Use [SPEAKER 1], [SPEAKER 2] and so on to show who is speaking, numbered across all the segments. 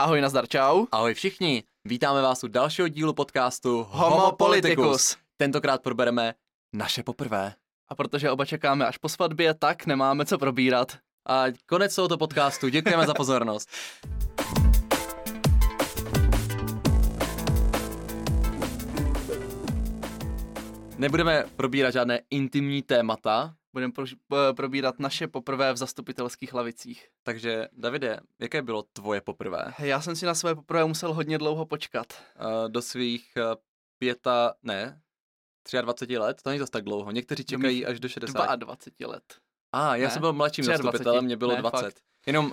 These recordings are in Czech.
[SPEAKER 1] Ahoj, nazdar, čau.
[SPEAKER 2] Ahoj všichni, vítáme vás u dalšího dílu podcastu
[SPEAKER 1] Homo Politicus.
[SPEAKER 2] Tentokrát probereme naše poprvé.
[SPEAKER 1] A protože oba čekáme až po svatbě, tak nemáme co probírat.
[SPEAKER 2] A konec tohoto podcastu, děkujeme za pozornost. Nebudeme probírat žádné intimní témata,
[SPEAKER 1] Budeme pro, eh, probírat naše poprvé v zastupitelských lavicích.
[SPEAKER 2] takže Davide, jaké bylo tvoje poprvé?
[SPEAKER 1] Já jsem si na své poprvé musel hodně dlouho počkat.
[SPEAKER 2] Uh, do svých uh, pěta, ne, 23 let, to není zase tak dlouho, někteří
[SPEAKER 1] Do
[SPEAKER 2] čekají až do 60.
[SPEAKER 1] 22 let.
[SPEAKER 2] A, ah, já
[SPEAKER 1] Ne,
[SPEAKER 2] jsem byl mladším
[SPEAKER 1] 23.
[SPEAKER 2] zastupitelem, mě bylo
[SPEAKER 1] Ne,
[SPEAKER 2] 20.
[SPEAKER 1] fakt.
[SPEAKER 2] Jenom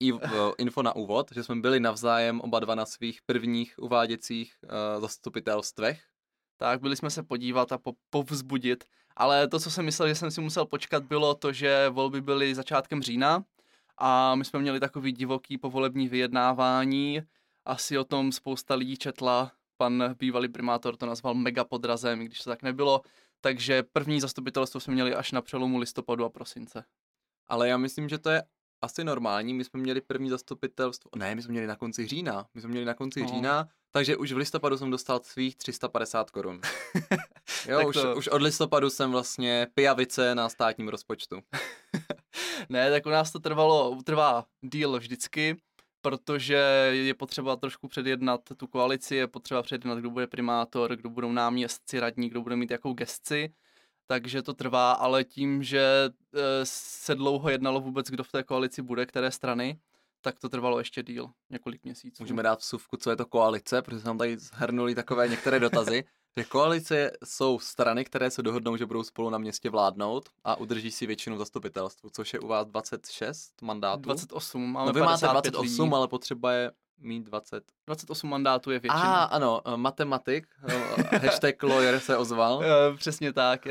[SPEAKER 2] i, uh, info na úvod, že jsme byli navzájem oba dva na svých prvních uváděcích uh, zastupitelstvech.
[SPEAKER 1] Tak byli jsme se podívat a po, povzbudit. Ale to, co jsem myslel, že jsem si musel počkat, bylo to, že volby byly začátkem října a my jsme měli takový divoký povolební vyjednávání. Asi o tom spousta lidí četla. Pan bývalý primátor to nazval mega podrazem, když to tak nebylo. Takže první zastupitelstvo jsme měli až na přelomu listopadu a prosince.
[SPEAKER 2] Ale já myslím, že to je asi normální. My jsme měli první zastupitelstvo, ne, my jsme měli na konci října. My jsme měli na konci
[SPEAKER 1] No.
[SPEAKER 2] října, takže už v listopadu jsem dostal svých 350 korun. Jo,
[SPEAKER 1] Tak
[SPEAKER 2] už,
[SPEAKER 1] to-
[SPEAKER 2] už od listopadu jsem vlastně pijavice na státním rozpočtu.
[SPEAKER 1] Ne, tak u nás to trvalo, trvá díl vždycky, protože je potřeba trošku předjednat tu koalici, je potřeba předjednat, kdo bude primátor, kdo budou náměstci, radní, kdo bude mít jakou gesci, takže to trvá, ale tím, že eh, se dlouho jednalo vůbec, kdo v té koalici bude, které strany, tak to trvalo ještě díl, několik měsíců.
[SPEAKER 2] Můžeme dát vsuvku, co je to koalice, protože nám tady zhrnuli takové některé dotazy. Že koalice jsou strany, které se dohodnou, že budou spolu na městě vládnout a udrží si většinu v zastupitelstvu, což je u vás 26 mandátů.
[SPEAKER 1] 28, máme
[SPEAKER 2] no vy máte
[SPEAKER 1] 55
[SPEAKER 2] 28,
[SPEAKER 1] lidí.
[SPEAKER 2] ale potřeba je mít 20.
[SPEAKER 1] 28 mandátů je
[SPEAKER 2] A
[SPEAKER 1] většina.
[SPEAKER 2] ano, eh, matematik, eh, hashtag lawyer se ozval.
[SPEAKER 1] Eh, Přesně tak.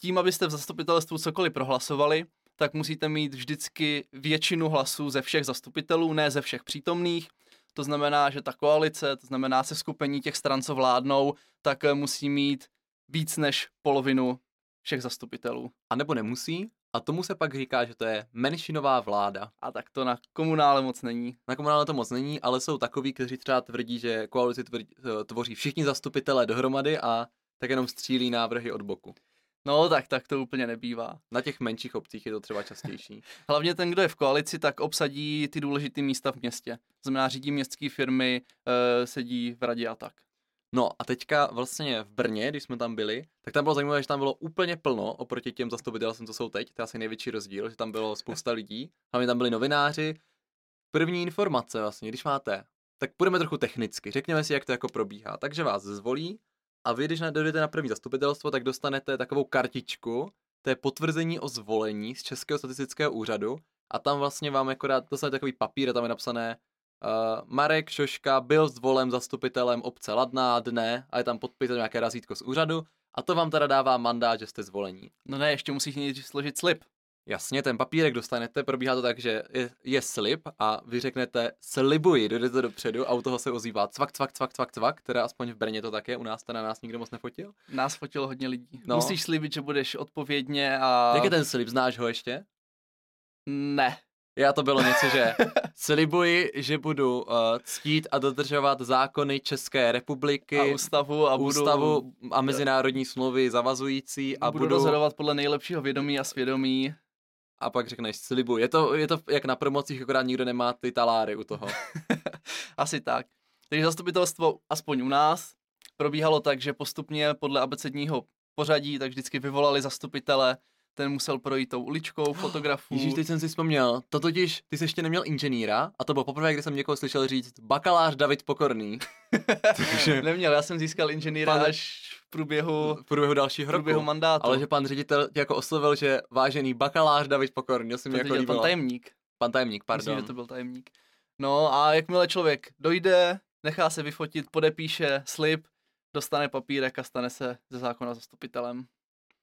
[SPEAKER 1] Tím, abyste v zastupitelstvu cokoliv prohlasovali, tak musíte mít vždycky většinu hlasů ze všech zastupitelů, ne ze všech přítomných. To znamená, že ta koalice, to znamená se skupení těch stran, co vládnou, tak musí mít víc než polovinu všech zastupitelů.
[SPEAKER 2] A nebo nemusí. A tomu se pak říká, že to je menšinová vláda.
[SPEAKER 1] A tak to na komunále moc není.
[SPEAKER 2] Na komunále to moc není, ale jsou takoví, kteří třeba tvrdí, že koalici tvrdí, eh, tvoří všichni zastupitelé dohromady a tak jenom střílí návrhy od boku.
[SPEAKER 1] No tak, tak to úplně nebývá.
[SPEAKER 2] Na těch menších obcích je to třeba častější.
[SPEAKER 1] Hlavně ten, kdo je v koalici, tak obsadí ty důležité místa v městě. To znamená, řídí městské firmy, eh, sedí v radě a tak.
[SPEAKER 2] No a teďka vlastně v Brně, když jsme tam byli, tak tam bylo zajímavé, že tam bylo úplně plno oproti těm zastupitelstvům, co jsou teď. To je asi největší rozdíl, že tam bylo spousta lidí. Hlavně tam byli novináři. První informace vlastně, když máte, tak půjdeme trochu technicky. Řekněme si, jak to jako probíhá. Takže vás zvolí a vy, když dojdete na první zastupitelstvo, tak dostanete takovou kartičku, to je potvrzení o zvolení z Českého statistického úřadu a tam vlastně vám akorát dostanete takový papír a tam je napsané Uh, Marek Šoška byl zvolen zastupitelem obce Ladná dne a je tam podpis a nějaké razítko z úřadu a to vám teda dává mandát, že jste zvolení.
[SPEAKER 1] No ne, ještě musíš nejdřív složit slib.
[SPEAKER 2] Jasně, ten papírek dostanete, probíhá to tak, že je, je slib a vy řeknete slibuji, dojdete dopředu a u toho se ozývá cvak, cvak, cvak, cvak, cvak, teda aspoň v Brně to tak je, u nás teda nás nikdo moc nefotil.
[SPEAKER 1] Nás fotilo hodně lidí.
[SPEAKER 2] No.
[SPEAKER 1] Musíš slíbit, že budeš odpovědně a...
[SPEAKER 2] Jak je ten slib, znáš ho ještě?
[SPEAKER 1] Ne.
[SPEAKER 2] Já to bylo něco, že slibuji, že budu uh, ctít a dodržovat zákony České republiky.
[SPEAKER 1] A ústavu a budu,
[SPEAKER 2] ústavu a mezinárodní smlouvy zavazující a
[SPEAKER 1] budu,
[SPEAKER 2] budu,
[SPEAKER 1] rozhodovat podle nejlepšího vědomí a svědomí.
[SPEAKER 2] a pak řekneš slibu. Je to, je to jak na promocích, akorát nikdo nemá ty taláry u toho.
[SPEAKER 1] Asi tak. Takže zastupitelstvo, aspoň u nás, probíhalo tak, že postupně podle abecedního pořadí, tak vždycky vyvolali zastupitele, ten musel projít tou uličkou fotografů.
[SPEAKER 2] Ježíš, teď jsem si vzpomněl, to totiž, ty jsi ještě neměl inženýra a to bylo poprvé, kdy jsem někoho slyšel říct bakalář David Pokorný. Takže
[SPEAKER 1] Neměl, já jsem získal inženýra
[SPEAKER 2] Pan-
[SPEAKER 1] až v průběhu,
[SPEAKER 2] v průběhu dalšího
[SPEAKER 1] v průběhu
[SPEAKER 2] roku.
[SPEAKER 1] mandátu.
[SPEAKER 2] Ale že pan ředitel tě jako oslovil, že vážený bakalář David Pokorný, to se mi
[SPEAKER 1] To
[SPEAKER 2] jako líbilo.
[SPEAKER 1] pan tajemník.
[SPEAKER 2] pan tajemník,
[SPEAKER 1] Myslím,
[SPEAKER 2] pardon.
[SPEAKER 1] že to byl tajemník. No a jakmile člověk dojde, nechá se vyfotit, podepíše slib, dostane papírek a stane se ze zákona zastupitelem.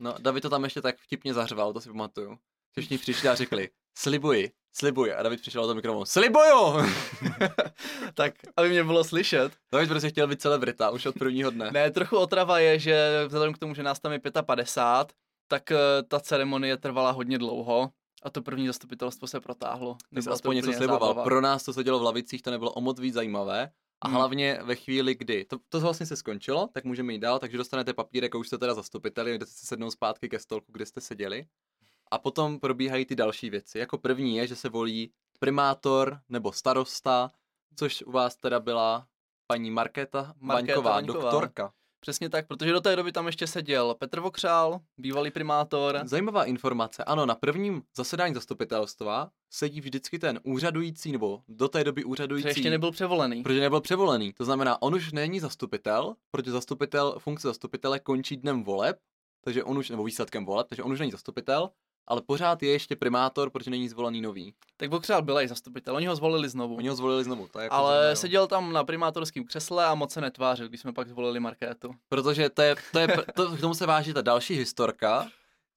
[SPEAKER 2] No, David to tam ještě tak vtipně zařval, to si pamatuju. Všichni přišli a řekli, slibuji, slibuji. A David přišel do mikrofonu, slibuju!
[SPEAKER 1] tak, aby mě bylo slyšet.
[SPEAKER 2] David prostě chtěl být celebrita už od prvního dne.
[SPEAKER 1] Ne, trochu otrava je, že vzhledem k tomu, že nás tam je 55, tak eh, ta ceremonie trvala hodně dlouho A to první zastupitelstvo se protáhlo.
[SPEAKER 2] Ty jsi aspoň něco sliboval.
[SPEAKER 1] zábava.
[SPEAKER 2] Pro nás to se dělo v lavicích, to nebylo o moc víc zajímavé. A
[SPEAKER 1] Hmm.
[SPEAKER 2] hlavně ve chvíli, kdy to, to vlastně se skončilo, tak můžeme jít dál, takže dostanete papírek a už jste teda zastupiteli, jdete si sednout zpátky ke stolku, kde jste seděli. A potom probíhají ty další věci. Jako první je, že se volí primátor nebo starosta, což u vás teda byla paní Markéta, Vaňková. doktorka.
[SPEAKER 1] Přesně tak, protože do té doby tam ještě seděl Petr Vokřál, bývalý primátor.
[SPEAKER 2] Zajímavá informace. Ano, na prvním zasedání zastupitelstva sedí vždycky ten úřadující, nebo do té doby úřadující
[SPEAKER 1] ještě nebyl převolený.
[SPEAKER 2] Protože nebyl převolený. To znamená, on už není zastupitel, protože zastupitel, funkce zastupitele končí dnem voleb, takže on už, nebo výsledkem voleb, takže on už není zastupitel, ale pořád je ještě primátor, protože není zvolený nový.
[SPEAKER 1] Tak Vokřál byl i zastupitel, oni ho zvolili znovu.
[SPEAKER 2] Oni ho zvolili znovu. To je jako
[SPEAKER 1] Ale
[SPEAKER 2] zajímavé.
[SPEAKER 1] seděl tam na primátorském křesle a moc se netvářil, když jsme pak zvolili Markétu.
[SPEAKER 2] Protože to je, to je, to, k tomu se váží ta další historka.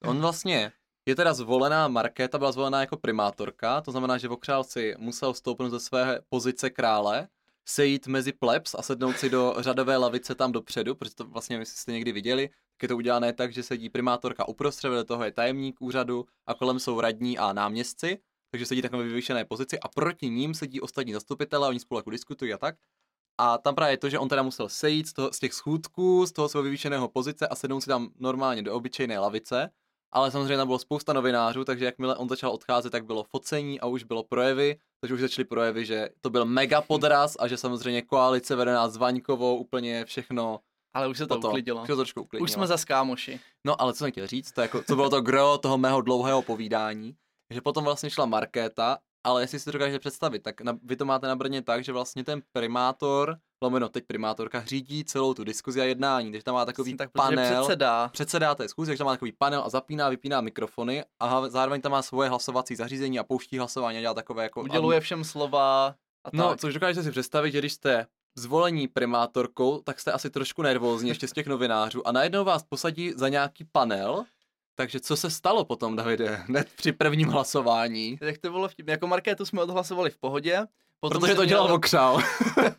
[SPEAKER 2] On vlastně je teda zvolená, Markéta byla zvolená jako primátorka, to znamená, že Vokřál si musel stoupnout ze své pozice krále, sejít mezi plebs a sednout si do řadové lavice tam dopředu, protože to vlastně, jestli jste někdy viděli, je to udělané tak, že sedí primátorka uprostřed, vedle toho je tajemník úřadu a kolem jsou radní a náměstci, takže sedí takové vyvýšené pozici a proti ním sedí ostatní zastupitelé, oni spolu jako diskutují a tak. A tam právě je to, že on teda musel sejít z, toho, z těch schůdků, z toho svého vyvýšeného pozice a sednout si tam normálně do obyčejné lavice. Ale samozřejmě tam bylo spousta novinářů, takže jakmile on začal odcházet, tak bylo focení a už bylo projevy, takže už začaly projevy, že to byl mega podraz a že samozřejmě koalice vedená s Vaňkovou úplně všechno
[SPEAKER 1] Ale už se to
[SPEAKER 2] toto.
[SPEAKER 1] uklidilo.
[SPEAKER 2] Už to trošku uklidnilo.
[SPEAKER 1] Už jsme za skámoši.
[SPEAKER 2] No ale co jsem chtěl říct, to, jako, co bylo to gro toho mého dlouhého povídání, že potom vlastně šla Markéta, ale jestli si to dokážete představit, tak na, vy to máte na Brně tak, že vlastně ten primátor, lomeno teď primátorka, řídí celou tu diskuzi a jednání, takže tam má takový
[SPEAKER 1] tak,
[SPEAKER 2] panel,
[SPEAKER 1] předsedá.
[SPEAKER 2] předsedá té schůzi, takže tam má takový panel a zapíná, vypíná mikrofony a zároveň tam má svoje hlasovací zařízení a pouští hlasování a dělá takové jako...
[SPEAKER 1] Uděluje všem slova a
[SPEAKER 2] No,
[SPEAKER 1] tak.
[SPEAKER 2] což dokážete si představit, že když jste zvolení primátorkou, tak jste asi trošku nervózní ještě z těch novinářů a najednou vás posadí za nějaký panel, takže co se stalo potom, Davide, hned při prvním hlasování?
[SPEAKER 1] Jak to bylo vtipné. Jako Markétu jsme odhlasovali v pohodě. Potom
[SPEAKER 2] Protože to dělal
[SPEAKER 1] měl-
[SPEAKER 2] Vokřál.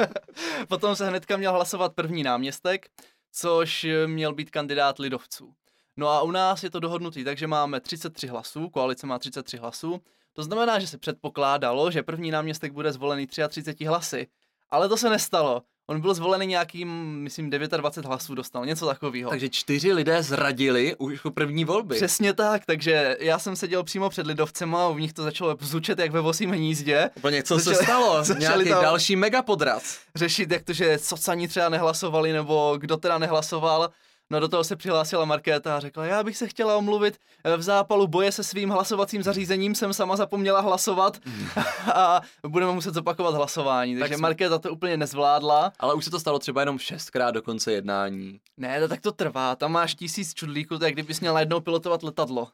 [SPEAKER 1] Potom se hnedka měl hlasovat první náměstek, což eh, měl být kandidát lidovců. No a u nás je to dohodnutý, takže máme 33 hlasů, koalice má 33 hlasů. To znamená, že se předpokládalo, že první náměstek bude zvolený 33 hlasy. Ale to se nestalo. On byl zvolený nějakým, myslím, 29 hlasů dostal, něco takového.
[SPEAKER 2] takže čtyři lidé zradili už u první volby.
[SPEAKER 1] Přesně tak, takže já jsem seděl přímo před lidovcema a u nich to začalo bzučet jak ve vosím hnízdě.
[SPEAKER 2] Úplně co se stalo? Nějaký
[SPEAKER 1] tam-
[SPEAKER 2] další megapodraz.
[SPEAKER 1] řešit, jak to, že socani třeba nehlasovali, nebo kdo teda nehlasoval. No do toho se přihlásila Markéta a řekla, já bych se chtěla omluvit, eh, v zápalu boje se svým hlasovacím zařízením jsem sama zapomněla hlasovat a budeme muset zopakovat hlasování. Takže
[SPEAKER 2] jsme-
[SPEAKER 1] Markéta to úplně nezvládla.
[SPEAKER 2] Ale už se to stalo třeba jenom šestkrát do konce jednání.
[SPEAKER 1] Ne, to tak to trvá, tam máš tisíc čudlíků, jak kdybys měl najednou pilotovat letadlo.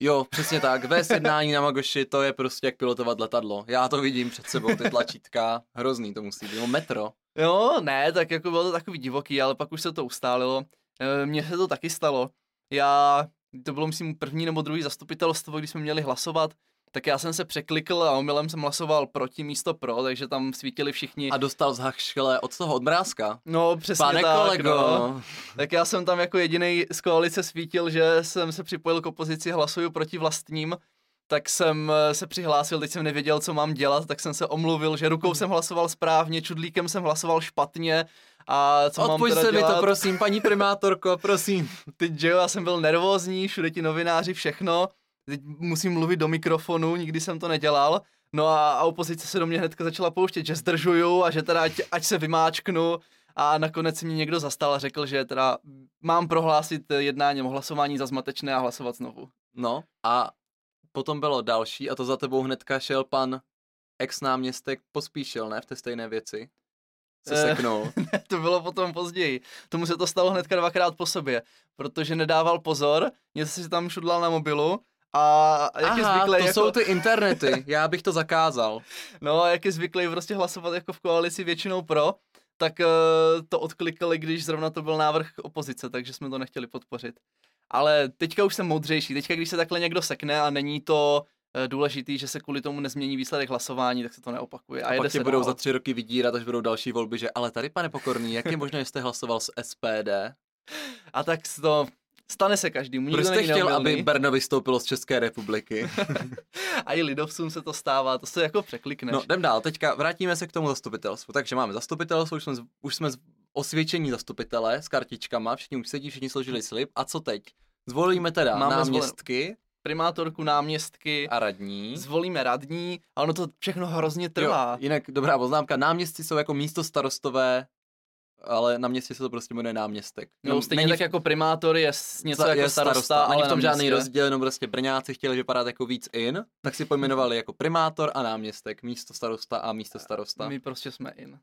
[SPEAKER 2] Jo, přesně tak. Vést jednání na Magoši, to je prostě jak pilotovat letadlo. Já to vidím před sebou, ty tlačítka. Hrozný to musí být. No metro.
[SPEAKER 1] Jo, ne, tak jako bylo to takový divoký, ale pak už se to ustálilo. E, Mně se to taky stalo. Já, to bylo myslím první nebo druhý zastupitelstvo, když jsme měli hlasovat, tak já jsem se překlikl a omylem jsem hlasoval proti místo pro, takže tam svítili všichni.
[SPEAKER 2] A dostal zhašle od toho odmrázka.
[SPEAKER 1] No, přesně
[SPEAKER 2] Pane
[SPEAKER 1] tak,
[SPEAKER 2] kolego.
[SPEAKER 1] no. Tak já jsem tam jako jediný z koalice svítil, že jsem se připojil k opozici, hlasuju proti vlastním, tak jsem eh, se přihlásil, teď jsem nevěděl, co mám dělat, tak jsem se omluvil, že rukou jsem hlasoval správně, čudlíkem jsem hlasoval špatně a co mám
[SPEAKER 2] Odpoj
[SPEAKER 1] teda
[SPEAKER 2] se mi
[SPEAKER 1] dělat?
[SPEAKER 2] to, prosím, paní primátorko, prosím.
[SPEAKER 1] Teď, že jo, já jsem byl nervózní, všude ti novináři, všechno. Teď musím mluvit do mikrofonu, nikdy jsem to nedělal. No a, a opozice se do mě hnedka začala pouštět, že zdržuju a že teda ať, ať se vymáčknu. A nakonec mě někdo zastal a řekl, že teda mám prohlásit jednání o hlasování za zmatečné a hlasovat znovu.
[SPEAKER 2] No a potom bylo další a to za tebou hnedka šel pan ex-náměstek Pospíšil, ne? V té stejné věci. Se
[SPEAKER 1] Eh.
[SPEAKER 2] seknul.
[SPEAKER 1] to bylo potom později. Tomu se to stalo hnedka dvakrát po sobě, protože nedával pozor, něco si tam šudlal na mobilu a jak je
[SPEAKER 2] Aha,
[SPEAKER 1] zvyklé,
[SPEAKER 2] to
[SPEAKER 1] jako...
[SPEAKER 2] jsou ty internety. Já bych to zakázal.
[SPEAKER 1] No a jak je zvyklý prostě hlasovat jako v koalici většinou pro, tak uh, to odklikali, když zrovna to byl návrh opozice, takže jsme to nechtěli podpořit. Ale teďka už jsem moudřejší. Teďka, když se takhle někdo sekne a není to důležitý, že se kvůli tomu nezmění výsledek hlasování, tak se to neopakuje. A,
[SPEAKER 2] A pak tě budou
[SPEAKER 1] dál.
[SPEAKER 2] za tři roky vydírat, až budou další volby, že ale tady, pane Pokorný, jak je možné, že jste hlasoval s SPD?
[SPEAKER 1] A tak to Stane se každému. nikdo
[SPEAKER 2] Proč jste chtěl, aby. Brno vystoupilo z České republiky?
[SPEAKER 1] A i lidovcům se to stává, to se jako překlikneš.
[SPEAKER 2] No, jdem dál. Teďka vrátíme se k tomu zastupitelstvu. Takže máme zastupitelstvo, už jsme, už jsme osvědčení zastupitele s kartičkama, všichni už sedí, všichni složili slib. A co teď? Zvolíme teda
[SPEAKER 1] Máme
[SPEAKER 2] náměstky
[SPEAKER 1] Primátorku, náměstky,
[SPEAKER 2] a radní.
[SPEAKER 1] zvolíme radní a ono to všechno hrozně trvá.
[SPEAKER 2] Jo, jinak dobrá poznámka, náměstci jsou jako místo starostové, ale na městě se to prostě jmenuje náměstek.
[SPEAKER 1] No, stejně tak jako primátor je něco
[SPEAKER 2] sta-
[SPEAKER 1] jako starosta,
[SPEAKER 2] Není
[SPEAKER 1] ale
[SPEAKER 2] v tom žádný rozdíl, jenom prostě Brňáci chtěli vypadat jako víc in, tak si pojmenovali jako primátor a náměstek, místo starosta a místo starosta.
[SPEAKER 1] My prostě jsme in.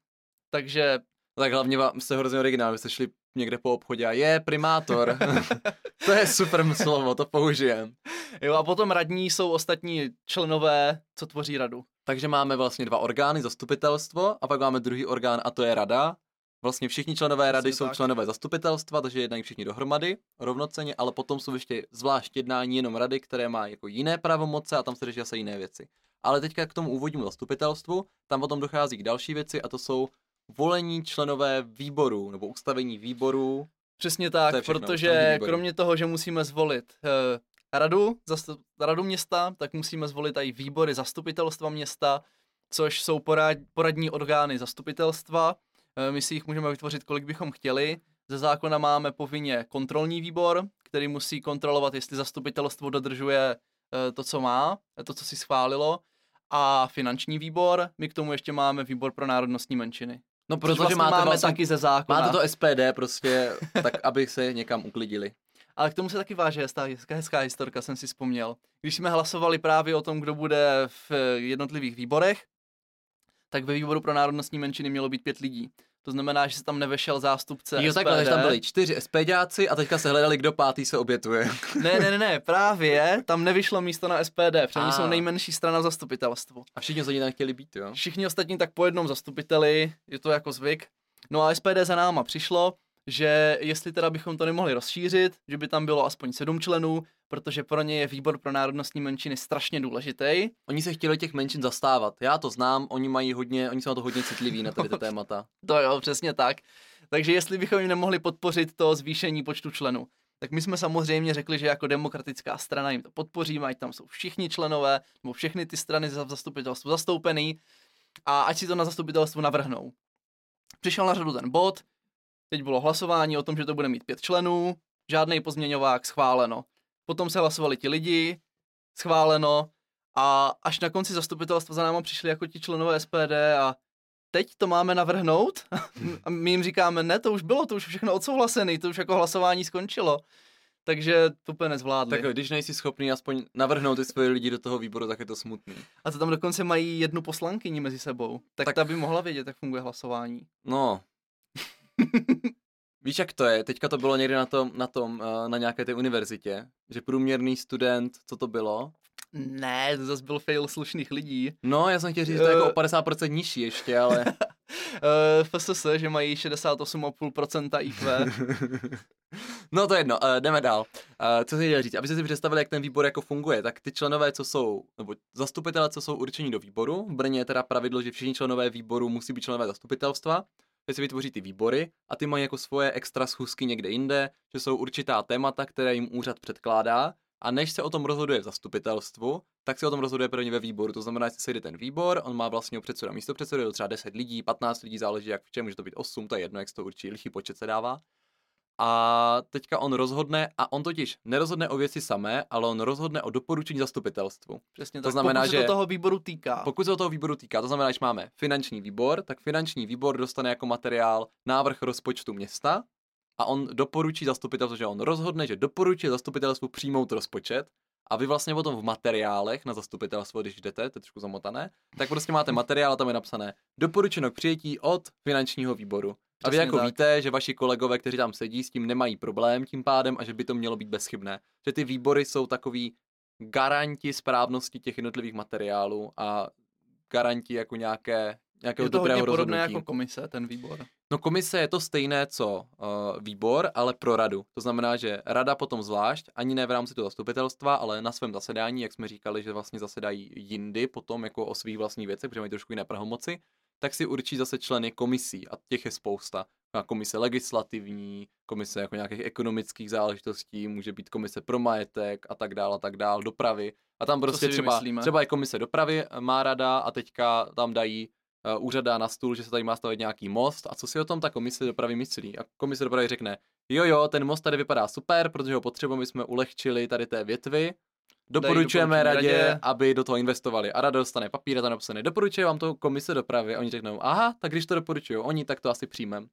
[SPEAKER 1] Takže
[SPEAKER 2] No tak hlavně vám jste hrozně originální, jste šli někde po obchodě a je primátor. to je super slovo, to použijem.
[SPEAKER 1] jo, a potom radní jsou ostatní členové, co tvoří radu.
[SPEAKER 2] Takže máme vlastně dva orgány, zastupitelstvo a pak máme druhý orgán a to je rada. Vlastně všichni členové rady jsou
[SPEAKER 1] tak.
[SPEAKER 2] členové zastupitelstva, takže jednají všichni dohromady, rovnoceně, ale potom jsou ještě zvlášť jednání jenom rady, které má jako jiné pravomoce a tam se řeší zase jiné věci. Ale teďka k tomu úvodnímu zastupitelstvu, tam potom dochází k další věci a to jsou volení členové výboru nebo ustavení výboru.
[SPEAKER 1] Přesně tak,
[SPEAKER 2] všechno,
[SPEAKER 1] protože kromě toho, že musíme zvolit eh, radu, zastup, radu města, tak musíme zvolit i výbory zastupitelstva města, což jsou porad, poradní orgány zastupitelstva. Eh, my si jich můžeme vytvořit, kolik bychom chtěli. Ze zákona máme povinně kontrolní výbor, který musí kontrolovat, jestli zastupitelstvo dodržuje eh, to, co má, to, co si schválilo. A finanční výbor, my k tomu ještě máme výbor pro národnostní menšiny.
[SPEAKER 2] No protože
[SPEAKER 1] vlastně
[SPEAKER 2] máte,
[SPEAKER 1] máme
[SPEAKER 2] vlastně,
[SPEAKER 1] taky ze zákona.
[SPEAKER 2] máte to SPD prostě, tak aby se někam uklidili.
[SPEAKER 1] Ale k tomu se taky váže hezká, hezká, hezká historka, jsem si vzpomněl. Když jsme hlasovali právě o tom, kdo bude v jednotlivých výborech, tak ve výboru pro národnostní menšiny mělo být pět lidí. To znamená, že se tam nevešel zástupce
[SPEAKER 2] Jo,
[SPEAKER 1] SPD.
[SPEAKER 2] takhle, takže tam byli čtyři SPDáci a teďka se hledali, kdo pátý se obětuje.
[SPEAKER 1] Ne, ne, ne, ne, právě tam nevyšlo místo na SPD, protože
[SPEAKER 2] A.
[SPEAKER 1] jsou nejmenší strana v zastupitelstvu.
[SPEAKER 2] A všichni ostatní tam chtěli být, jo?
[SPEAKER 1] Všichni ostatní tak po jednom zastupiteli, je to jako zvyk. No a SPD za náma přišlo, že jestli teda bychom to nemohli rozšířit, že by tam bylo aspoň sedm členů, protože pro ně je výbor pro národnostní menšiny strašně důležitý.
[SPEAKER 2] Oni se chtěli těch menšin zastávat. Já to znám, oni mají hodně, oni jsou na to hodně citliví na tady ty témata.
[SPEAKER 1] To jo, přesně tak. Takže jestli bychom jim nemohli podpořit to zvýšení počtu členů, tak my jsme samozřejmě řekli, že jako demokratická strana jim to podpoříme, ať tam jsou všichni členové, nebo všechny ty strany za- v zastupitelstvu zastoupený a ať si to na zastupitelstvu navrhnou. Přišel na řadu ten bod, teď bylo hlasování o tom, že to bude mít pět členů, žádný pozměňovák, schváleno. Potom se hlasovali ti lidi, schváleno a až na konci zastupitelstva za náma přišli jako ti členové SPD a teď to máme navrhnout a my jim říkáme, ne, to už bylo, to už všechno odsouhlasený, to už jako hlasování skončilo. Takže to úplně nezvládli.
[SPEAKER 2] Tak když nejsi schopný aspoň navrhnout ty svoje lidi do toho výboru, tak je to smutný.
[SPEAKER 1] A to tam dokonce mají jednu poslankyni mezi sebou. Tak,
[SPEAKER 2] Tak-
[SPEAKER 1] tak ta by mohla vědět, jak funguje hlasování.
[SPEAKER 2] No. Víš, jak to je? Teďka to bylo někde na tom, na tom, eh, na nějaké té univerzitě, že průměrný student, co to bylo?
[SPEAKER 1] Ne, to zase byl fail slušných lidí.
[SPEAKER 2] No, já jsem chtěl říct, že to je jako
[SPEAKER 1] Eh.
[SPEAKER 2] o 50% nižší ještě, ale...
[SPEAKER 1] FSS, že mají 68,5% IQ.
[SPEAKER 2] no to je jedno, uh, jdeme dál. Uh, co jsem chtěl říct, abyste si představili, jak ten výbor jako funguje, tak ty členové, co jsou, nebo zastupitelé, co jsou určení do výboru, v Brně je teda pravidlo, že všichni členové výboru musí být členové zastupitelstva, teď si vytvoří ty výbory a ty mají jako svoje extra schůzky někde jinde, že jsou určitá témata, které jim úřad předkládá a než se o tom rozhoduje v zastupitelstvu, tak se o tom rozhoduje prvně ve výboru. To znamená, že se sejde ten výbor, on má vlastně předseda místo to třeba 10 lidí, 15 lidí, záleží jak v čem, může to být 8, to je jedno, jak se to určí, lichý počet se dává. A teďka on rozhodne, a on totiž nerozhodne o věci samé, ale on rozhodne o doporučení zastupitelstvu.
[SPEAKER 1] Přesně
[SPEAKER 2] To
[SPEAKER 1] tak,
[SPEAKER 2] znamená,
[SPEAKER 1] pokud se
[SPEAKER 2] že-
[SPEAKER 1] to toho výboru týká.
[SPEAKER 2] Pokud se o toho výboru týká, to znamená, že máme finanční výbor, tak finanční výbor dostane jako materiál návrh rozpočtu města a on doporučí zastupitelstvu, že on rozhodne, že doporučí zastupitelstvu přijmout rozpočet a vy vlastně potom v materiálech na zastupitelstvo, když jdete, to je trošku zamotané, tak prostě máte materiál a tam je napsané doporučeno k přijetí od finančního výboru. A vy jako
[SPEAKER 1] tak.
[SPEAKER 2] víte, že vaši kolegové, kteří tam sedí, s tím nemají problém tím pádem a že by to mělo být bezchybné. Že ty výbory jsou takový garanti správnosti těch jednotlivých materiálů a garanti jako nějaké, nějakého
[SPEAKER 1] je to
[SPEAKER 2] dobrého
[SPEAKER 1] hodně podobné
[SPEAKER 2] rozhodnutí.
[SPEAKER 1] jako komise, ten výbor.
[SPEAKER 2] No komise je to stejné, co uh, výbor, ale pro radu. To znamená, že rada potom zvlášť, ani ne v rámci toho zastupitelstva, ale na svém zasedání, jak jsme říkali, že vlastně zasedají jindy potom jako o svých vlastních věcech, protože mají trošku jiné pravomoci, tak si určí zase členy komisí a těch je spousta. na komise legislativní, komise jako nějakých ekonomických záležitostí, může být komise pro majetek a tak dále a tak dále, dopravy. A tam prostě třeba, třeba je komise dopravy, má rada a teďka tam dají uh, úřad dá na stůl, že se tady má stavit nějaký most a co si o tom ta komise dopravy myslí. A komise dopravy řekne, jo jo, ten most tady vypadá super, protože ho potřebujeme, jsme ulehčili tady té větvy, doporučujeme radě, radě, aby do toho investovali. A rada dostane papír a tam napsané, doporučuje vám to komise dopravy. A oni řeknou, aha, tak když to doporučují oni, tak to asi přijmeme.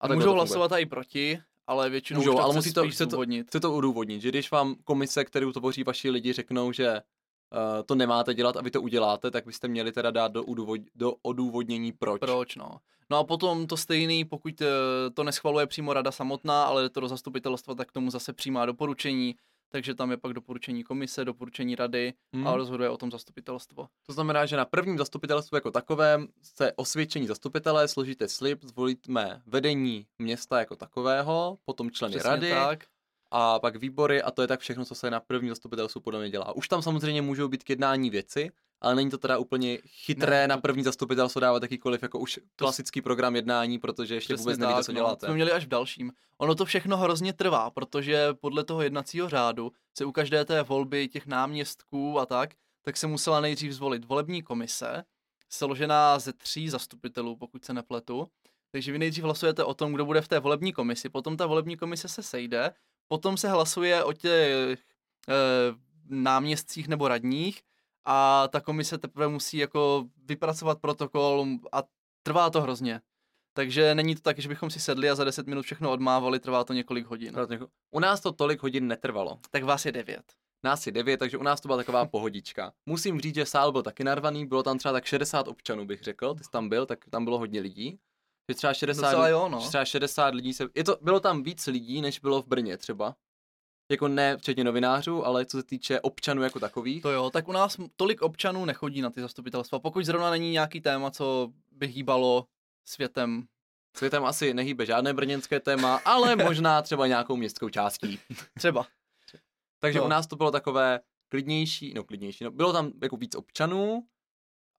[SPEAKER 1] A můžou hlasovat i proti, ale většinou
[SPEAKER 2] Můžou,
[SPEAKER 1] už
[SPEAKER 2] ale musí to, chce to, chce to udůvodnit, že když vám komise, kterou tvoří vaši lidi, řeknou, že uh, to nemáte dělat a vy to uděláte, tak byste měli teda dát do, udůvod, do odůvodnění proč.
[SPEAKER 1] Proč, no. No a potom to stejný, pokud uh, to neschvaluje přímo rada samotná, ale to do zastupitelstva, tak tomu zase přijímá doporučení, takže tam je pak doporučení komise, doporučení rady hmm. a rozhoduje o tom zastupitelstvo.
[SPEAKER 2] To znamená, že na prvním zastupitelstvu jako takovém se osvědčení zastupitelé, složíte slib, zvolíme vedení města jako takového, potom členy Přesně rady, tak a pak výbory a to je tak všechno, co se na první zastupitelstvu podle mě dělá. Už tam samozřejmě můžou být k jednání věci, ale není to teda úplně chytré ne, na první zastupitelstvo dávat jakýkoliv jako už klasický program jednání, protože ještě vůbec nevíte, co no, děláte.
[SPEAKER 1] jsme měli až v dalším. Ono to všechno hrozně trvá, protože podle toho jednacího řádu se u každé té volby těch náměstků a tak, tak se musela nejdřív zvolit volební komise, složená ze tří zastupitelů, pokud se nepletu. Takže vy nejdřív hlasujete o tom, kdo bude v té volební komisi, potom ta volební komise se sejde, potom se hlasuje o těch e, náměstcích nebo radních a ta komise teprve musí jako vypracovat protokol a trvá to hrozně. Takže není to tak, že bychom si sedli a za 10 minut všechno odmávali, trvá to několik hodin.
[SPEAKER 2] U nás to tolik hodin netrvalo.
[SPEAKER 1] Tak vás je devět.
[SPEAKER 2] Nás je devět, takže u nás to byla taková pohodička. Musím říct, že sál byl taky narvaný, bylo tam třeba tak 60 občanů, bych řekl, ty jsi tam byl, tak tam bylo hodně lidí. Že třeba 60,
[SPEAKER 1] jo, no.
[SPEAKER 2] třeba 60 lidí se... Je to, bylo tam víc lidí, než bylo v Brně třeba. Jako ne včetně novinářů, ale co se týče občanů jako takových.
[SPEAKER 1] To jo, tak u nás tolik občanů nechodí na ty zastupitelstva. Pokud zrovna není nějaký téma, co by hýbalo světem.
[SPEAKER 2] Světem asi nehýbe žádné brněnské téma, ale možná třeba nějakou městskou částí.
[SPEAKER 1] Třeba.
[SPEAKER 2] Takže no. u nás to bylo takové klidnější, no klidnější, no bylo tam jako víc občanů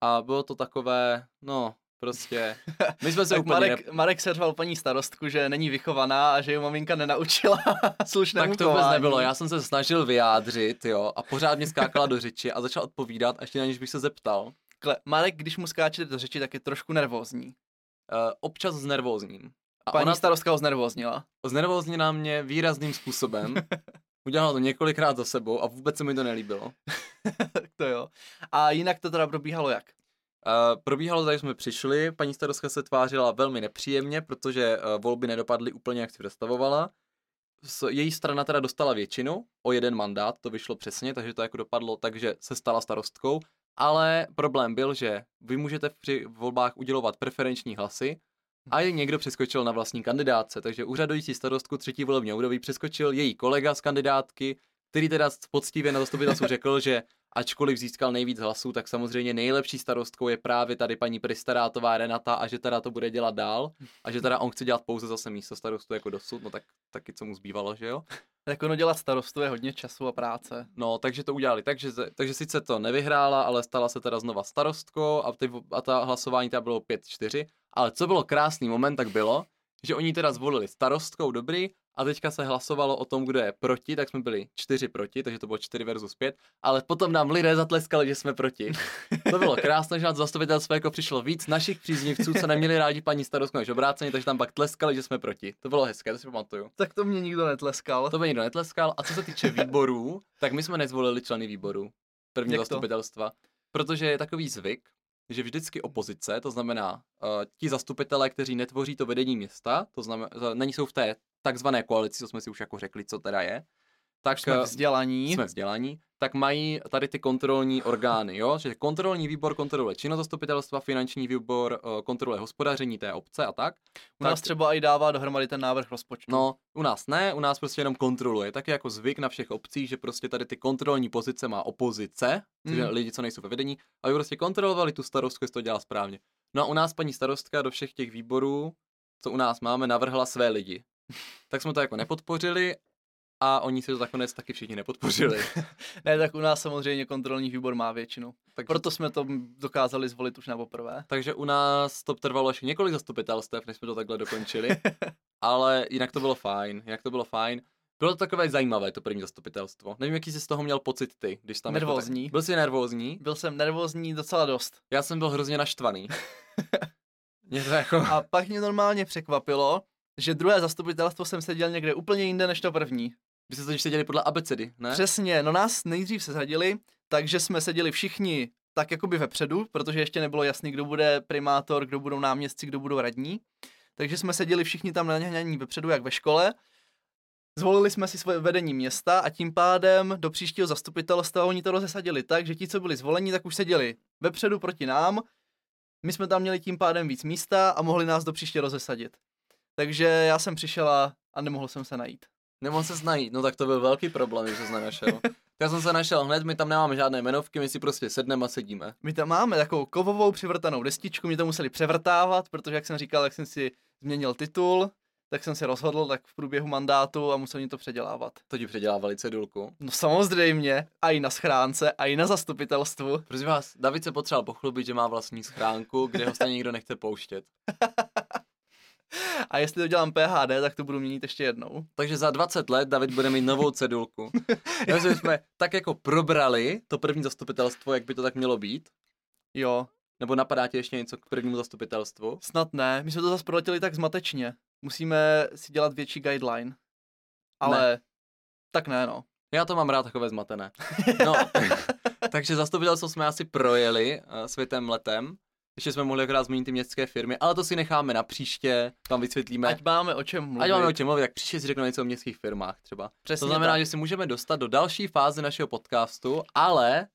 [SPEAKER 2] a bylo to takové, no Prostě, my jsme se
[SPEAKER 1] tak
[SPEAKER 2] úplně...
[SPEAKER 1] Marek, ne... Marek serval paní starostku, že není vychovaná a že ji maminka nenaučila slušnému
[SPEAKER 2] Tak to vůbec nebylo, já jsem se snažil vyjádřit, jo, a pořád mě skákala do řeči a začal odpovídat, a ještě na něž bych se zeptal.
[SPEAKER 1] Kle, Marek, když mu skáče do řeči, tak je trošku nervózní. Uh,
[SPEAKER 2] občas znervózním.
[SPEAKER 1] A paní ona... starostka ho znervóznila.
[SPEAKER 2] Znervóznila mě výrazným způsobem. Udělala to několikrát za sebou a vůbec se mi to nelíbilo.
[SPEAKER 1] to jo. A jinak to teda probíhalo jak?
[SPEAKER 2] Uh, probíhalo tak, jsme přišli, paní starostka se tvářila velmi nepříjemně, protože uh, volby nedopadly úplně, jak si představovala. S, její strana teda dostala většinu, o jeden mandát, to vyšlo přesně, takže to jako dopadlo tak, že se stala starostkou, ale problém byl, že vy můžete při volbách udělovat preferenční hlasy a je někdo přeskočil na vlastní kandidátce, takže úřadující starostku třetí volební období přeskočil její kolega z kandidátky, který teda poctivě na zastupitelstvu řekl, že ačkoliv získal nejvíc hlasů, tak samozřejmě nejlepší starostkou je právě tady paní Pristarátová Renata a že teda to bude dělat dál a že teda on chce dělat pouze zase místo starostu jako dosud, no tak taky co mu zbývalo, že jo?
[SPEAKER 1] Tak ono dělat starostu je hodně času a práce.
[SPEAKER 2] No, takže to udělali. Takže, takže sice to nevyhrála, ale stala se teda znova starostkou a, ty, a ta hlasování teda bylo 5-4. Ale co bylo krásný moment, tak bylo, že oni teda zvolili starostkou, dobrý, a teďka se hlasovalo o tom, kdo je proti, tak jsme byli čtyři proti, takže to bylo čtyři versus pět, ale potom nám lidé zatleskali, že jsme proti. To bylo krásné, že na zastupitelstvo jako přišlo víc našich příznivců, co neměli rádi paní starostku než obráceně, takže tam pak tleskali, že jsme proti. To bylo hezké, to si pamatuju.
[SPEAKER 1] Tak to mě nikdo netleskal.
[SPEAKER 2] To by nikdo netleskal. A co se týče výborů, tak my jsme nezvolili členy výboru první Jak zastupitelstva, to? protože je takový zvyk, že vždycky opozice, to znamená uh, ti zastupitelé, kteří netvoří to vedení města, to znamená, není jsou v té takzvané koalici, co jsme si už jako řekli, co teda je,
[SPEAKER 1] tak jsme eh, vzdělaní.
[SPEAKER 2] Jsme vzdělaní, tak mají tady ty kontrolní orgány, jo? že kontrolní výbor kontroluje činnost zastupitelstva, finanční výbor uh, kontroluje hospodaření té obce a tak.
[SPEAKER 1] U tak, nás třeba i dává dohromady ten návrh rozpočtu.
[SPEAKER 2] No, u nás ne, u nás prostě jenom kontroluje. Tak je jako zvyk na všech obcích, že prostě tady ty kontrolní pozice má opozice, mm. což lidi, co nejsou ve vedení, aby prostě kontrolovali tu starostku, jestli to dělá správně. No a u nás paní starostka do všech těch výborů, co u nás máme, navrhla své lidi tak jsme to jako nepodpořili a oni si to nakonec taky všichni nepodpořili.
[SPEAKER 1] Ne, tak u nás samozřejmě kontrolní výbor má většinu.
[SPEAKER 2] Takže,
[SPEAKER 1] Proto jsme to dokázali zvolit už na poprvé.
[SPEAKER 2] takže u nás to trvalo ještě několik zastupitelstev, než jsme to takhle dokončili, ale jinak to bylo fajn, jinak to bylo fajn. Bylo to takové zajímavé, to první zastupitelstvo. Nevím, jaký jsi z toho měl pocit ty, když tam... jako tak-
[SPEAKER 1] Nervózní.
[SPEAKER 2] Byl jsi nervózní?
[SPEAKER 1] Byl jsem nervózní docela dost.
[SPEAKER 2] Já jsem byl hrozně naštvaný. Mě to jako...
[SPEAKER 1] A pak mě normálně překvapilo, že druhé zastupitelstvo jsem seděl někde úplně jinde než to první.
[SPEAKER 2] Vy jste totiž seděli podle abecedy, ne?
[SPEAKER 1] Přesně, no nás nejdřív se řadili, takže jsme seděli všichni tak jakoby vepředu, protože ještě nebylo jasný, kdo bude primátor, kdo budou náměstci, kdo budou radní. Takže jsme seděli všichni tam naňaní vepředu, jak ve škole. Zvolili jsme si svoje vedení města a tím pádem do příštího zastupitelstva oni to rozesadili tak, že ti, co byli zvoleni, tak už seděli vepředu proti nám. My jsme tam měli tím pádem víc místa a mohli nás do příště rozesadit. Takže já jsem přišel a, a nemohl jsem se najít.
[SPEAKER 2] Nemohl se najít, no tak to byl velký problém, že se nenašel. Já jsem se našel hned, my tam nemáme žádné jmenovky, my si prostě sedneme a sedíme.
[SPEAKER 1] My tam máme takovou kovovou přivrtanou destičku, mě to museli převrtávat, protože jak jsem říkal, jak jsem si změnil titul, tak jsem se rozhodl tak v průběhu mandátu a musel to předělávat.
[SPEAKER 2] To ti předělávali cedulku.
[SPEAKER 1] No samozřejmě, a i na schránce, a i na zastupitelstvu.
[SPEAKER 2] Prosím vás, David se potřeboval pochlubit, že má vlastní schránku, kde ho stejně nikdo nechce pouštět.
[SPEAKER 1] A jestli to dělám PHD, tak to budu měnit ještě jednou.
[SPEAKER 2] Takže za 20 let David bude mít novou cedulku. Já myslím, že jsme tak jako probrali to první zastupitelstvo, jak by to tak mělo být.
[SPEAKER 1] Jo,
[SPEAKER 2] Nebo napadá ti ještě něco k prvnímu zastupitelstvu?
[SPEAKER 1] snad ne. My jsme to zase proletěli tak zmatečně. Musíme si dělat větší guideline. Ale ne. tak ne, no.
[SPEAKER 2] Já to mám rád takové zmatené. No, takže zastupitelstvo jsme asi projeli uh, světem letem. Ještě jsme mohli akorát zmínit ty městské firmy, ale to si necháme na příště, tam vysvětlíme.
[SPEAKER 1] Ať máme o čem mluvit.
[SPEAKER 2] Ať máme o čem mluvit, jak příště si řekneme něco o městských firmách třeba.
[SPEAKER 1] Přesně
[SPEAKER 2] to znamená,
[SPEAKER 1] tak.
[SPEAKER 2] že si můžeme dostat do další fáze našeho podcastu, ale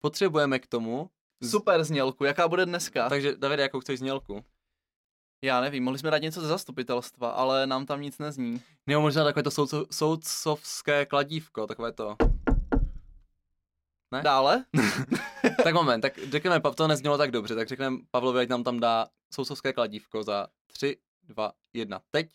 [SPEAKER 2] potřebujeme k tomu.
[SPEAKER 1] Super znělku, jaká bude dneska?
[SPEAKER 2] Takže Davide, jakou chceš znělku?
[SPEAKER 1] Já nevím, mohli jsme dát něco ze zastupitelstva, ale nám tam nic nezní.
[SPEAKER 2] Nebo možná takové to soudco, soudcovské kladívko, takové to. Ne?
[SPEAKER 1] Dále?
[SPEAKER 2] tak moment, tak řekneme, to neznělo tak dobře, tak řekneme Pavlovi, ať nám tam dá soudcovské kladívko za 3, 2, 1, teď.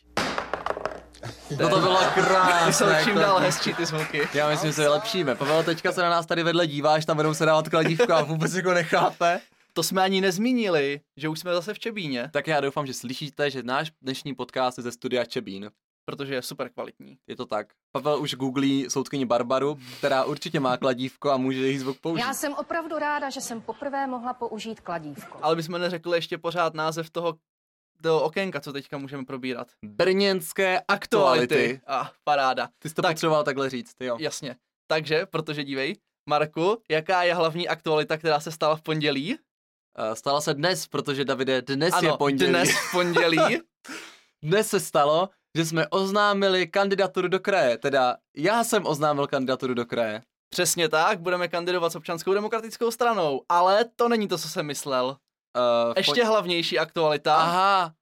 [SPEAKER 2] No to bylo krásné.
[SPEAKER 1] Ty jsou čím
[SPEAKER 2] to-
[SPEAKER 1] dál hezčí ty zvuky.
[SPEAKER 2] Já myslím, že se vylepšíme. Pavel, teďka se na nás tady vedle díváš, tam budou se dávat kladívko a vůbec jako nechápe.
[SPEAKER 1] To jsme ani nezmínili, že už jsme zase v Čebíně,
[SPEAKER 2] Tak já doufám, že slyšíte, že náš dnešní podcast je ze studia Čebín.
[SPEAKER 1] Protože je super kvalitní.
[SPEAKER 2] Je to tak. Pavel už googlí soudkyni Barbaru, která určitě má kladívko a může její zvuk použít.
[SPEAKER 3] Já jsem opravdu ráda, že jsem poprvé mohla použít kladívko.
[SPEAKER 1] Ale bychom neřekli ještě pořád název toho, toho okénka, co teďka můžeme probírat.
[SPEAKER 2] Brněnské aktuality.
[SPEAKER 1] A ah, paráda.
[SPEAKER 2] Ty jsi to
[SPEAKER 1] Tak.
[SPEAKER 2] potřeboval takhle říct, jo.
[SPEAKER 1] Jasně. Takže, protože dívej, Marku, jaká je hlavní aktualita, která se stala v pondělí?
[SPEAKER 2] Uh, Stala se dnes, protože Davide, dnes
[SPEAKER 1] ano,
[SPEAKER 2] je pondělí.
[SPEAKER 1] dnes v pondělí.
[SPEAKER 2] dnes se stalo, že jsme oznámili kandidaturu do kraje. Teda já jsem oznámil kandidaturu do kraje.
[SPEAKER 1] Přesně tak, budeme kandidovat s občanskou demokratickou stranou, ale to není to, co jsem myslel.
[SPEAKER 2] Uh,
[SPEAKER 1] Ještě hlavnější aktualita.
[SPEAKER 2] Aha,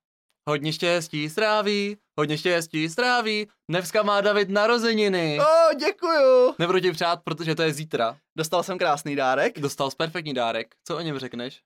[SPEAKER 2] hodně štěstí stráví, hodně štěstí stráví, dneska má David narozeniny.
[SPEAKER 1] O, děkuju.
[SPEAKER 2] Nebudu ti přát, protože to je zítra.
[SPEAKER 1] Dostal jsem krásný dárek.
[SPEAKER 2] Dostal jsi perfektní dárek. Co o něm řekneš?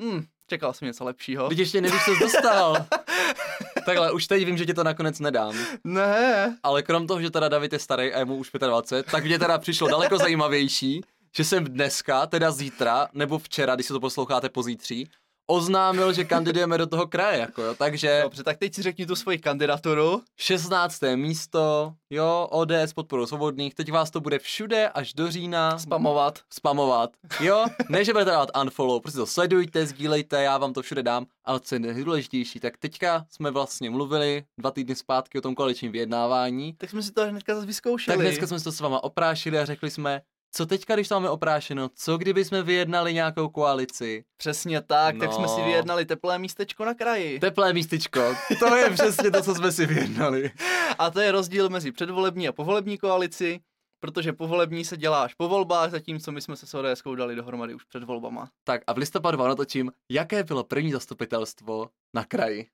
[SPEAKER 1] Hm, čekal jsem něco lepšího.
[SPEAKER 2] Teď ještě nevíš, co jsi dostal. Takhle, už teď vím, že ti to nakonec nedám.
[SPEAKER 1] Ne.
[SPEAKER 2] Ale krom toho, že teda David je starý a je mu už 25, tak mě teda přišlo daleko zajímavější, že jsem dneska, teda zítra, nebo včera, když se to posloucháte pozítří, oznámil, že kandidujeme do toho kraje, jako jo. Takže
[SPEAKER 1] Dobře, tak teď si řekni tu svoji kandidaturu.
[SPEAKER 2] 16. místo, jo, ODS podporu svobodných, teď vás to bude všude až do října
[SPEAKER 1] Spamovat.
[SPEAKER 2] spamovat, jo, ne, že budete dávat unfollow, prostě to sledujte, sdílejte, já vám to všude dám, ale co je nejdůležitější, tak teďka jsme vlastně mluvili dva týdny zpátky o tom koaličním vyjednávání,
[SPEAKER 1] Tak jsme si to hnedka zase vyzkoušeli.
[SPEAKER 2] tak dneska jsme si to s váma oprášili a řekli jsme, co teďka, když to máme oprášeno, co kdyby jsme vyjednali nějakou koalici,
[SPEAKER 1] Přesně tak, tak jsme si
[SPEAKER 2] No.
[SPEAKER 1] vyjednali teplé místečko na kraji.
[SPEAKER 2] teplé místečko, to je přesně to, co jsme si vyjednali.
[SPEAKER 1] A to je rozdíl mezi předvolební a povolební koalici, protože povolební se dělá až po volbách, zatímco my jsme se s ODS dali dohromady už před volbama.
[SPEAKER 2] Tak a v listopadu vám natočím, jaké bylo první zastupitelstvo na kraji.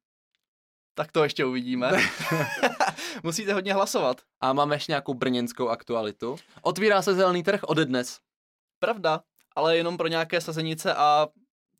[SPEAKER 1] Tak to ještě uvidíme. Musíte hodně hlasovat.
[SPEAKER 2] A máme ještě nějakou brněnskou aktualitu. Otvírá se zelený trh ode dnes.
[SPEAKER 1] Pravda, ale jenom pro nějaké sazenice a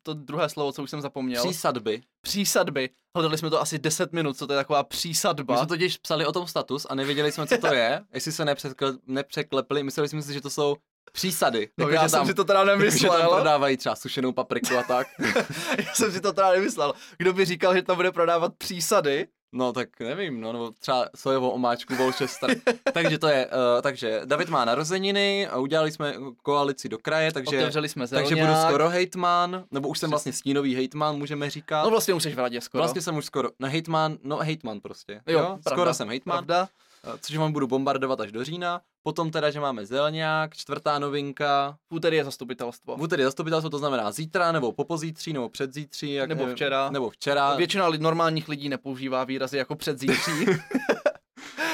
[SPEAKER 1] to druhé slovo, co už jsem zapomněl.
[SPEAKER 2] Přísadby.
[SPEAKER 1] Přísadby. Hledali jsme to asi 10 minut, co to je taková
[SPEAKER 2] My
[SPEAKER 1] přísadba.
[SPEAKER 2] jsme totiž psali o tom status a nevěděli jsme, co to je. Jestli se nepřekle, nepřeklepli, mysleli jsme si, že to jsou přísady.
[SPEAKER 1] No,
[SPEAKER 2] Jako,
[SPEAKER 1] já
[SPEAKER 2] že
[SPEAKER 1] jsem
[SPEAKER 2] tam,
[SPEAKER 1] si to teda
[SPEAKER 2] že tam
[SPEAKER 1] nemyslel.
[SPEAKER 2] prodávají třeba sušenou papriku a tak.
[SPEAKER 1] já jsem si to teda nemyslel. Kdo by říkal, že tam bude prodávat přísady?
[SPEAKER 2] No tak nevím, no, nebo třeba sojovou omáčku Worcester. takže to je, uh, takže David má narozeniny a udělali jsme koalici do kraje, takže,
[SPEAKER 1] Otevřeli jsme
[SPEAKER 2] takže budu skoro hejtman, nebo už jsem vlastně stínový hejtman, můžeme říkat.
[SPEAKER 1] No vlastně už jsi v radě skoro.
[SPEAKER 2] Vlastně jsem už skoro, ne hejtman, no hejtman prostě.
[SPEAKER 1] Jo,
[SPEAKER 2] skoro
[SPEAKER 1] pravda,
[SPEAKER 2] jsem hejtman,
[SPEAKER 1] Pravda?
[SPEAKER 2] eh, což vám budu bombardovat až do října. Potom teda, že máme zelňák, čtvrtá novinka,
[SPEAKER 1] V úterý je zastupitelstvo.
[SPEAKER 2] v úterý zastupitelstvo, to znamená zítra, nebo popozítří, nebo předzítří. Jak
[SPEAKER 1] Nebo
[SPEAKER 2] nevím,
[SPEAKER 1] včera.
[SPEAKER 2] Nebo včera.
[SPEAKER 1] Většina li- normálních lidí nepoužívá výrazy jako předzítří.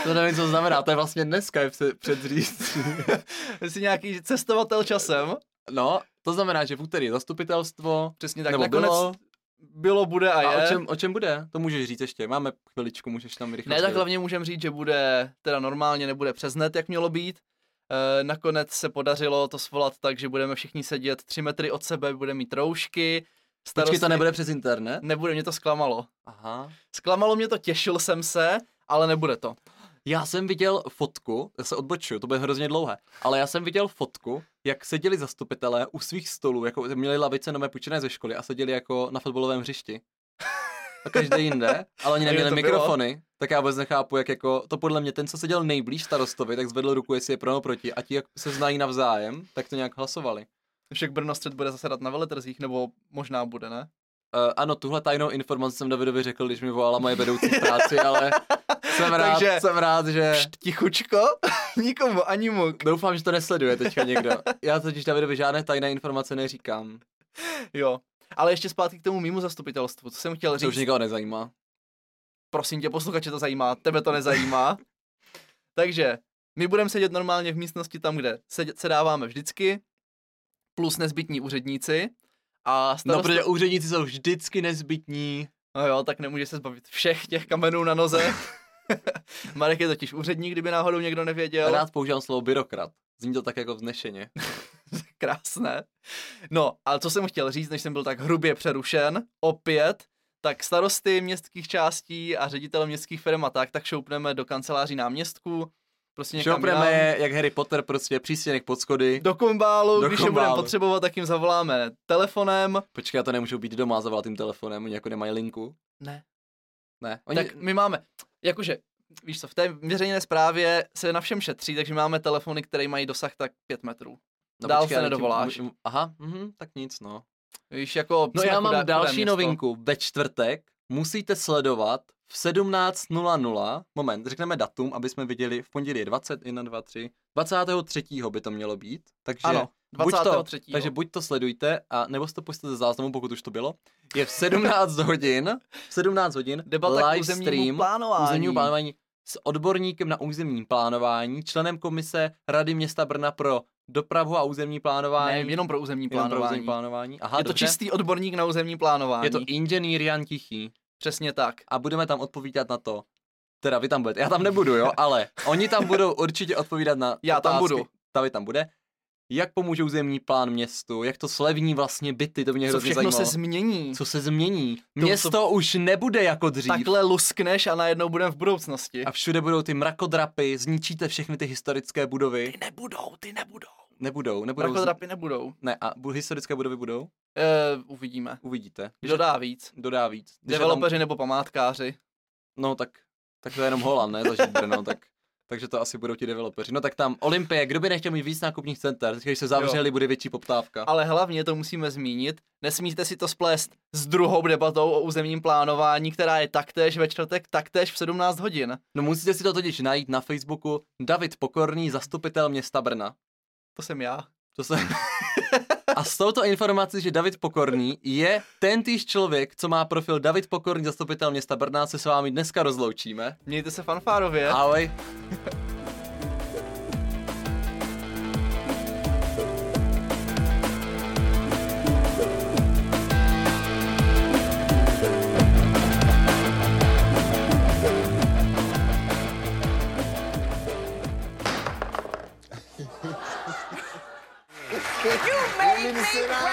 [SPEAKER 2] To nevím, co znamená, to je vlastně dneska je před- předzítří.
[SPEAKER 1] Jsi nějaký cestovatel časem.
[SPEAKER 2] No, to znamená, že v úterý je zastupitelstvo,
[SPEAKER 1] Přesně tak.
[SPEAKER 2] nebo
[SPEAKER 1] Nakonec
[SPEAKER 2] bylo.
[SPEAKER 1] Bylo, bude a,
[SPEAKER 2] A
[SPEAKER 1] je.
[SPEAKER 2] o čem, o čem bude? To můžeš říct ještě, máme chviličku, můžeš tam rychle
[SPEAKER 1] Ne, tak hlavně můžem říct, že bude teda normálně, nebude přes net, jak mělo být. E, nakonec se podařilo to svolat tak, že budeme všichni sedět tři metry od sebe, budeme mít roušky.
[SPEAKER 2] Počkej, to nebude přes internet?
[SPEAKER 1] Nebude, mě to zklamalo.
[SPEAKER 2] Aha.
[SPEAKER 1] Zklamalo mě to, těšil jsem se, ale nebude to.
[SPEAKER 2] Já jsem viděl fotku, já se odbočuju, to bude hrozně dlouhé, ale já jsem viděl fotku, jak seděli zastupitelé u svých stolů, jako měli lavice nové půjčené ze školy a seděli jako na fotbalovém hřišti. A každý jinde, ale oni neměli
[SPEAKER 1] to bylo?
[SPEAKER 2] mikrofony, tak já vůbec nechápu, jak jako, to podle mě ten, co seděl nejblíž starostovi, tak zvedl ruku, jestli je pro nebo proti a ti, jak se znají navzájem, tak to nějak hlasovali.
[SPEAKER 1] Však Brno střed bude zasedat na veletrzích, nebo možná bude, ne?
[SPEAKER 2] Uh, ano, tuhle tajnou informaci jsem Davidovi řekl, když mi volala moje vedoucí práci, ale jsem rád,
[SPEAKER 1] Takže-
[SPEAKER 2] jsem rád, že...
[SPEAKER 1] Pšt, tichučko, nikomu ani muk.
[SPEAKER 2] Doufám, že to nesleduje teďka někdo. Já totiž Davidovi žádné tajné informace neříkám.
[SPEAKER 1] Jo. Ale ještě zpátky k tomu mimo zastupitelstvu, co jsem chtěl
[SPEAKER 2] To
[SPEAKER 1] říct.
[SPEAKER 2] už nikoho nezajímá.
[SPEAKER 1] prosím tě, posluchače to zajímá, tebe to nezajímá. Takže my budeme sedět normálně v místnosti tam, kde sedět, se dáváme vždycky, plus nezbytní úředníci. A
[SPEAKER 2] No,
[SPEAKER 1] starosta...
[SPEAKER 2] protože úředníci jsou vždycky nezbytní.
[SPEAKER 1] no jo, tak nemůže se zbavit všech těch kamenů na noze. Marek je totiž úředník, kdyby náhodou někdo nevěděl.
[SPEAKER 2] Rád používám slovo byrokrat. Zní to tak jako vznešeně.
[SPEAKER 1] Krásné. No, ale co jsem chtěl říct, než jsem byl tak hrubě přerušen, opět, tak starosty městských částí a ředitele městských firm a tak, tak šoupneme do kanceláří náměstků, prostě někam
[SPEAKER 2] Šoupneme je, jak Harry Potter, prostě přístěnek pod schody.
[SPEAKER 1] do kombálu,
[SPEAKER 2] Do
[SPEAKER 1] když je budeme potřebovat, tak jim zavoláme telefonem.
[SPEAKER 2] Počkej, já to nemůžu být doma zavolat tím telefonem, oni jako nemají linku.
[SPEAKER 1] Ne.
[SPEAKER 2] Ne, oni...
[SPEAKER 1] Tak my máme, jakože, víš co, v té veřejné zprávě se na všem šetří, takže máme telefony, které mají dosah tak 5 metrů. dál se
[SPEAKER 2] ale tím-
[SPEAKER 1] nedovoláš.
[SPEAKER 2] m- Aha, mhm, tak nic, no.
[SPEAKER 1] Víš, jako
[SPEAKER 2] No já mám
[SPEAKER 1] chudé
[SPEAKER 2] další
[SPEAKER 1] město.
[SPEAKER 2] novinku. Ve čtvrtek musíte sledovat v 17.00, moment, řekneme datum, aby jsme viděli, v pondělí je 21, 2, 3, 23. by to mělo být, takže,
[SPEAKER 1] Ano,
[SPEAKER 2] buď to,
[SPEAKER 1] 23.
[SPEAKER 2] takže buď to sledujte, a nebo si to pustíte ze záznamu, pokud už to bylo, je v 17 hodin, v 17 hodin,
[SPEAKER 1] Debata
[SPEAKER 2] live stream,
[SPEAKER 1] plánování.
[SPEAKER 2] územnímu plánování s odborníkem na územní plánování, členem komise Rady města Brna pro dopravu a územní plánování.
[SPEAKER 1] Ne, jenom pro územní
[SPEAKER 2] jenom pro
[SPEAKER 1] plánování.
[SPEAKER 2] územní plánování. Aha,
[SPEAKER 1] je to
[SPEAKER 2] dobře.
[SPEAKER 1] čistý odborník na územní plánování.
[SPEAKER 2] Je to inženýr Jan Tichý
[SPEAKER 1] Přesně tak.
[SPEAKER 2] a budeme tam odpovídat na to. Teda vy tam budete, já tam nebudu, jo, ale oni tam budou určitě odpovídat na
[SPEAKER 1] Já tam
[SPEAKER 2] otázky.
[SPEAKER 1] budu.
[SPEAKER 2] David tam bude. Jak pomůže územní plán městu, jak to slevní vlastně byty, to mě
[SPEAKER 1] Co
[SPEAKER 2] hrozně
[SPEAKER 1] všechno
[SPEAKER 2] zajímalo.
[SPEAKER 1] se změní.
[SPEAKER 2] Co se změní?
[SPEAKER 1] To-
[SPEAKER 2] Město
[SPEAKER 1] to-
[SPEAKER 2] už nebude jako dřív.
[SPEAKER 1] Takhle luskneš a najednou budeme v budoucnosti.
[SPEAKER 2] A všude budou ty mrakodrapy, zničíte všechny ty historické budovy.
[SPEAKER 1] Ty nebudou, ty nebudou.
[SPEAKER 2] Nebudou, nebudou.
[SPEAKER 1] Mrakodrapy nebudou.
[SPEAKER 2] Ne, a bu- historické budovy budou?
[SPEAKER 1] E, uvidíme.
[SPEAKER 2] Uvidíte.
[SPEAKER 1] Kdo dá víc?
[SPEAKER 2] Dodá víc. Když je tam-
[SPEAKER 1] Developeři nebo památkáři?
[SPEAKER 2] No tak, tak to je jenom Holand, ne? Zažít Brno, tak, takže to asi budou ti developeři. No tak tam Olympie, kdo by nechtěl mít víc nákupních center, když se zavřeli, bude větší poptávka.
[SPEAKER 1] Ale hlavně to musíme zmínit, nesmíte si to splést s druhou debatou o územním plánování, která je taktéž ve čtvrtek, taktéž v 17 hodin.
[SPEAKER 2] No musíte si to totiž najít na Facebooku David Pokorný, zastupitel města Brna.
[SPEAKER 1] To jsem já.
[SPEAKER 2] To se... A s touto informací, že David Pokorný je ten týž člověk, co má profil David Pokorný, zastupitel města Brna, se s vámi dneska rozloučíme.
[SPEAKER 1] Mějte se fanfárově.
[SPEAKER 2] Ahoj.
[SPEAKER 4] Será?